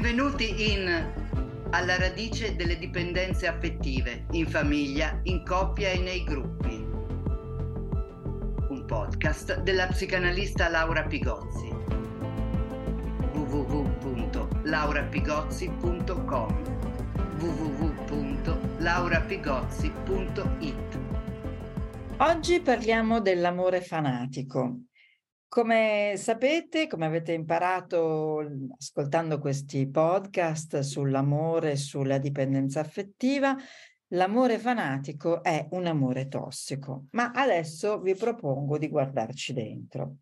Benvenuti in Alla radice delle dipendenze affettive, in famiglia, in coppia e nei gruppi. Un podcast della psicanalista Laura Pigozzi. www.laurapigozzi.com www.laurapigozzi.it Oggi parliamo dell'amore fanatico. Come sapete, come avete imparato ascoltando questi podcast sull'amore e sulla dipendenza affettiva, l'amore fanatico è un amore tossico. Ma adesso vi propongo di guardarci dentro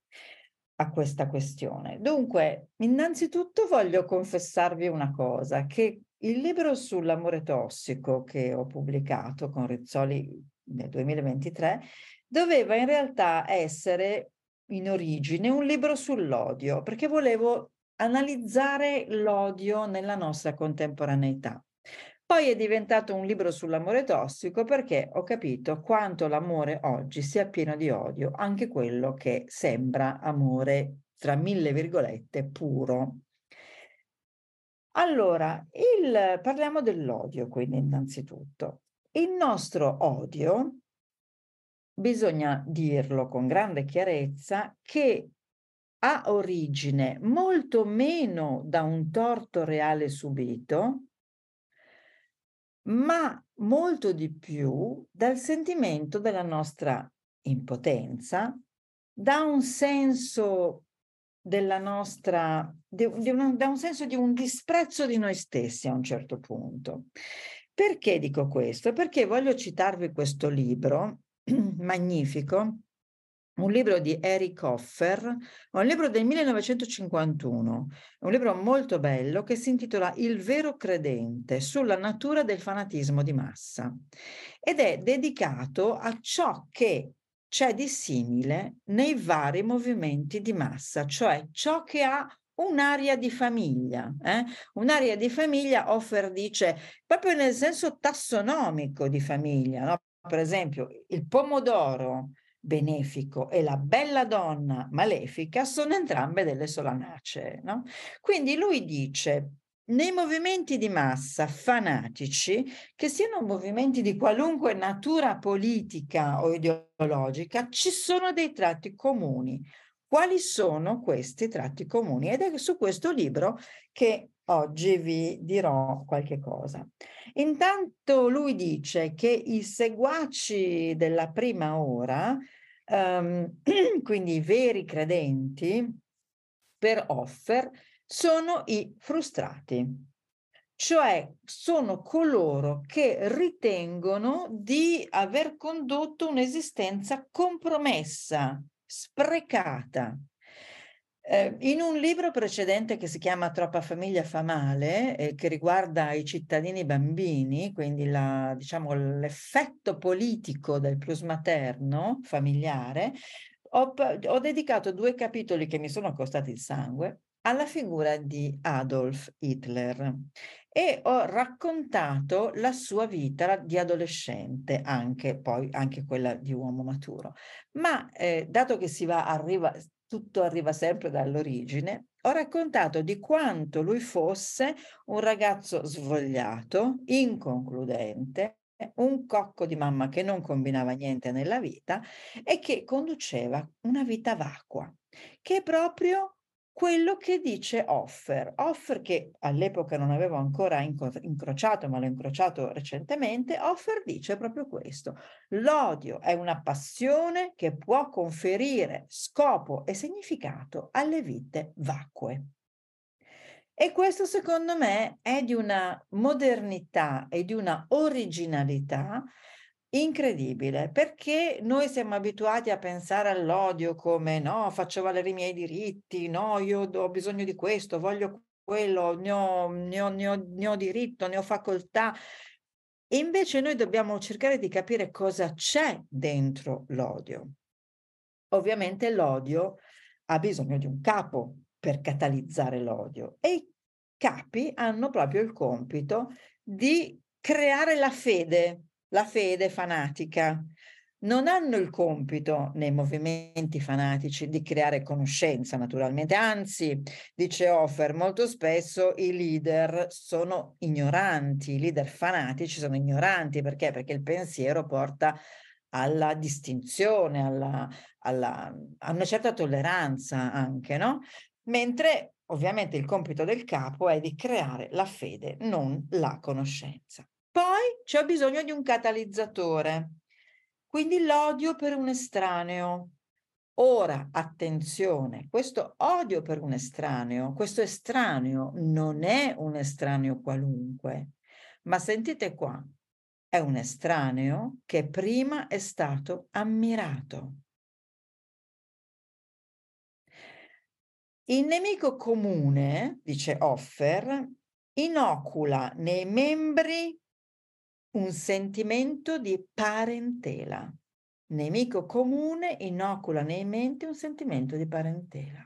a questa questione. Dunque, innanzitutto voglio confessarvi una cosa, che il libro sull'amore tossico che ho pubblicato con Rizzoli nel 2023 doveva in realtà essere in origine un libro sull'odio, perché volevo analizzare l'odio nella nostra contemporaneità. Poi è diventato un libro sull'amore tossico perché ho capito quanto l'amore oggi sia pieno di odio, anche quello che sembra amore, tra mille virgolette, puro. Allora, il, parliamo dell'odio, quindi innanzitutto. Il nostro odio bisogna dirlo con grande chiarezza, che ha origine molto meno da un torto reale subito, ma molto di più dal sentimento della nostra impotenza, da un senso della nostra, di, di un, da un senso di un disprezzo di noi stessi a un certo punto. Perché dico questo? Perché voglio citarvi questo libro magnifico, un libro di Eric Hoffer, un libro del 1951, un libro molto bello che si intitola Il vero credente sulla natura del fanatismo di massa ed è dedicato a ciò che c'è di simile nei vari movimenti di massa, cioè ciò che ha un'area di famiglia. Eh? Un'area di famiglia, Hoffer dice, proprio nel senso tassonomico di famiglia, no? Per esempio, il pomodoro benefico e la bella donna malefica sono entrambe delle solanacee. No? Quindi lui dice, nei movimenti di massa fanatici, che siano movimenti di qualunque natura politica o ideologica, ci sono dei tratti comuni. Quali sono questi tratti comuni? Ed è su questo libro che oggi vi dirò qualche cosa. Intanto lui dice che i seguaci della prima ora, um, quindi i veri credenti, per Offer, sono i frustrati, cioè sono coloro che ritengono di aver condotto un'esistenza compromessa, sprecata, eh, in un libro precedente che si chiama Troppa famiglia fa male, eh, che riguarda i cittadini bambini, quindi la, diciamo, l'effetto politico del plus materno familiare, ho, ho dedicato due capitoli che mi sono costati il sangue alla figura di Adolf Hitler e ho raccontato la sua vita di adolescente, anche poi anche quella di uomo maturo. Ma eh, dato che si va, arriva, tutto arriva sempre dall'origine, ho raccontato di quanto lui fosse un ragazzo svogliato, inconcludente, un cocco di mamma che non combinava niente nella vita e che conduceva una vita vacua, che proprio quello che dice Offer. Offer che all'epoca non avevo ancora incrociato, ma l'ho incrociato recentemente, Offer dice proprio questo. L'odio è una passione che può conferire scopo e significato alle vite vacue. E questo secondo me è di una modernità e di una originalità incredibile perché noi siamo abituati a pensare all'odio come no, faccio valere i miei diritti, no, io ho bisogno di questo, voglio quello, ne ho, ne ho, ne ho, ne ho diritto, ne ho facoltà. E invece noi dobbiamo cercare di capire cosa c'è dentro l'odio. Ovviamente l'odio ha bisogno di un capo per catalizzare l'odio e i capi hanno proprio il compito di creare la fede la fede fanatica, non hanno il compito nei movimenti fanatici di creare conoscenza, naturalmente, anzi, dice Offer, molto spesso i leader sono ignoranti, i leader fanatici sono ignoranti, perché? Perché il pensiero porta alla distinzione, alla, alla, a una certa tolleranza anche, no? Mentre ovviamente il compito del capo è di creare la fede, non la conoscenza. Poi c'è bisogno di un catalizzatore, quindi l'odio per un estraneo. Ora, attenzione, questo odio per un estraneo, questo estraneo non è un estraneo qualunque, ma sentite qua, è un estraneo che prima è stato ammirato. Il nemico comune, dice Offer, inocula nei membri un sentimento di parentela. Nemico comune inocula nei menti un sentimento di parentela.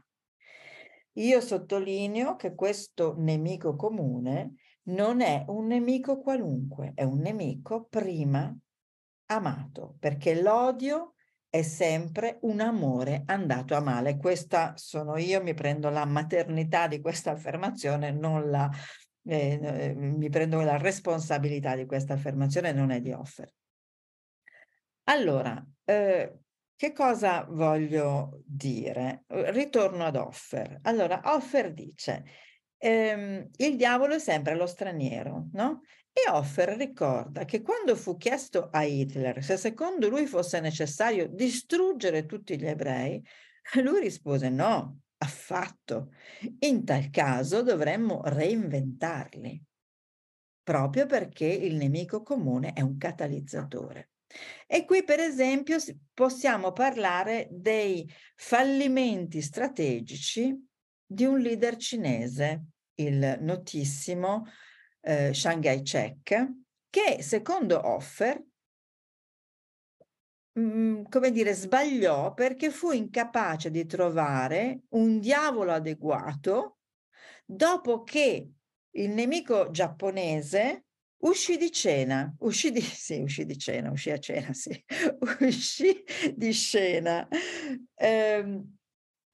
Io sottolineo che questo nemico comune non è un nemico qualunque, è un nemico prima amato, perché l'odio è sempre un amore andato a male. Questa sono io, mi prendo la maternità di questa affermazione, non la, eh, eh, mi prendo la responsabilità di questa affermazione, non è di Offer. Allora, eh, che cosa voglio dire? Ritorno ad Offer. Allora, Offer dice, ehm, il diavolo è sempre lo straniero, no? E Offer ricorda che quando fu chiesto a Hitler se secondo lui fosse necessario distruggere tutti gli ebrei, lui rispose no, affatto. In tal caso dovremmo reinventarli, proprio perché il nemico comune è un catalizzatore. E qui, per esempio, possiamo parlare dei fallimenti strategici di un leader cinese, il notissimo eh, Shanghai Chek, che secondo Offer, mh, mm, come dire, sbagliò perché fu incapace di trovare un diavolo adeguato dopo che il nemico giapponese uscì di cena, uscì di, sì, uscì di cena, uscì a cena, sì, uscì di scena. Eh,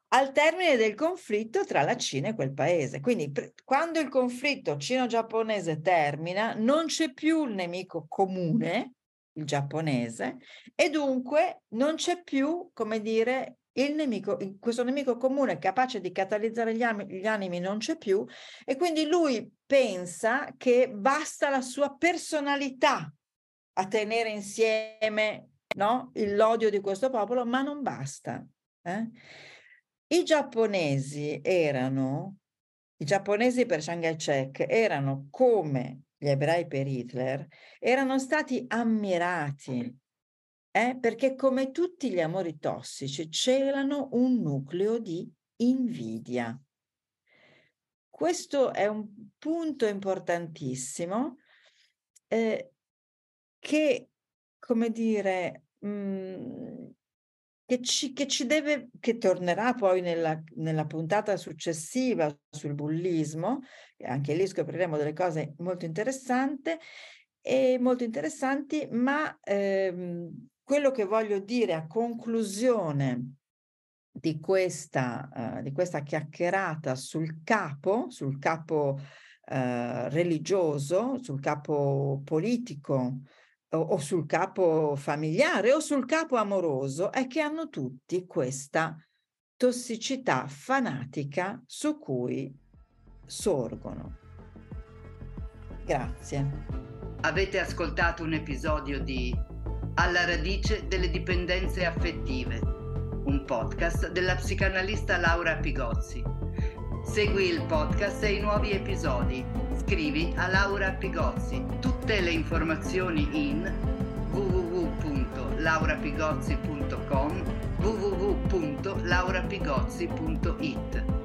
al termine del conflitto tra la Cina e quel paese. Quindi quando il conflitto cino-giapponese termina, non c'è più il nemico comune, il giapponese, e dunque non c'è più, come dire, il nemico, questo nemico comune capace di catalizzare gli, animi, gli animi non c'è più e quindi lui pensa che basta la sua personalità a tenere insieme no, l'odio di questo popolo, ma non basta. Eh? I giapponesi erano, i giapponesi per Chiang Kai-shek erano come gli ebrei per Hitler, erano stati ammirati eh, perché come tutti gli amori tossici celano un nucleo di invidia. Questo è un punto importantissimo eh, che, come dire, mh, mm, che ci, che ci deve, che tornerà poi nella, nella puntata successiva sul bullismo, anche lì scopriremo delle cose molto interessanti, molto interessanti, ma ehm, quello che voglio dire a conclusione di questa, uh, di questa chiacchierata sul capo, sul capo uh, religioso, sul capo politico, o, o sul capo familiare o sul capo amoroso è che hanno tutti questa tossicità fanatica su cui sorgono. Grazie. Avete ascoltato un episodio di Alla radice delle dipendenze affettive, un podcast della psicanalista Laura Pigozzi. Segui il podcast e i nuovi episodi scrivi a Laura Pigozzi. Tutte le informazioni in www.laurapigozzi.com www.laurapigozzi.it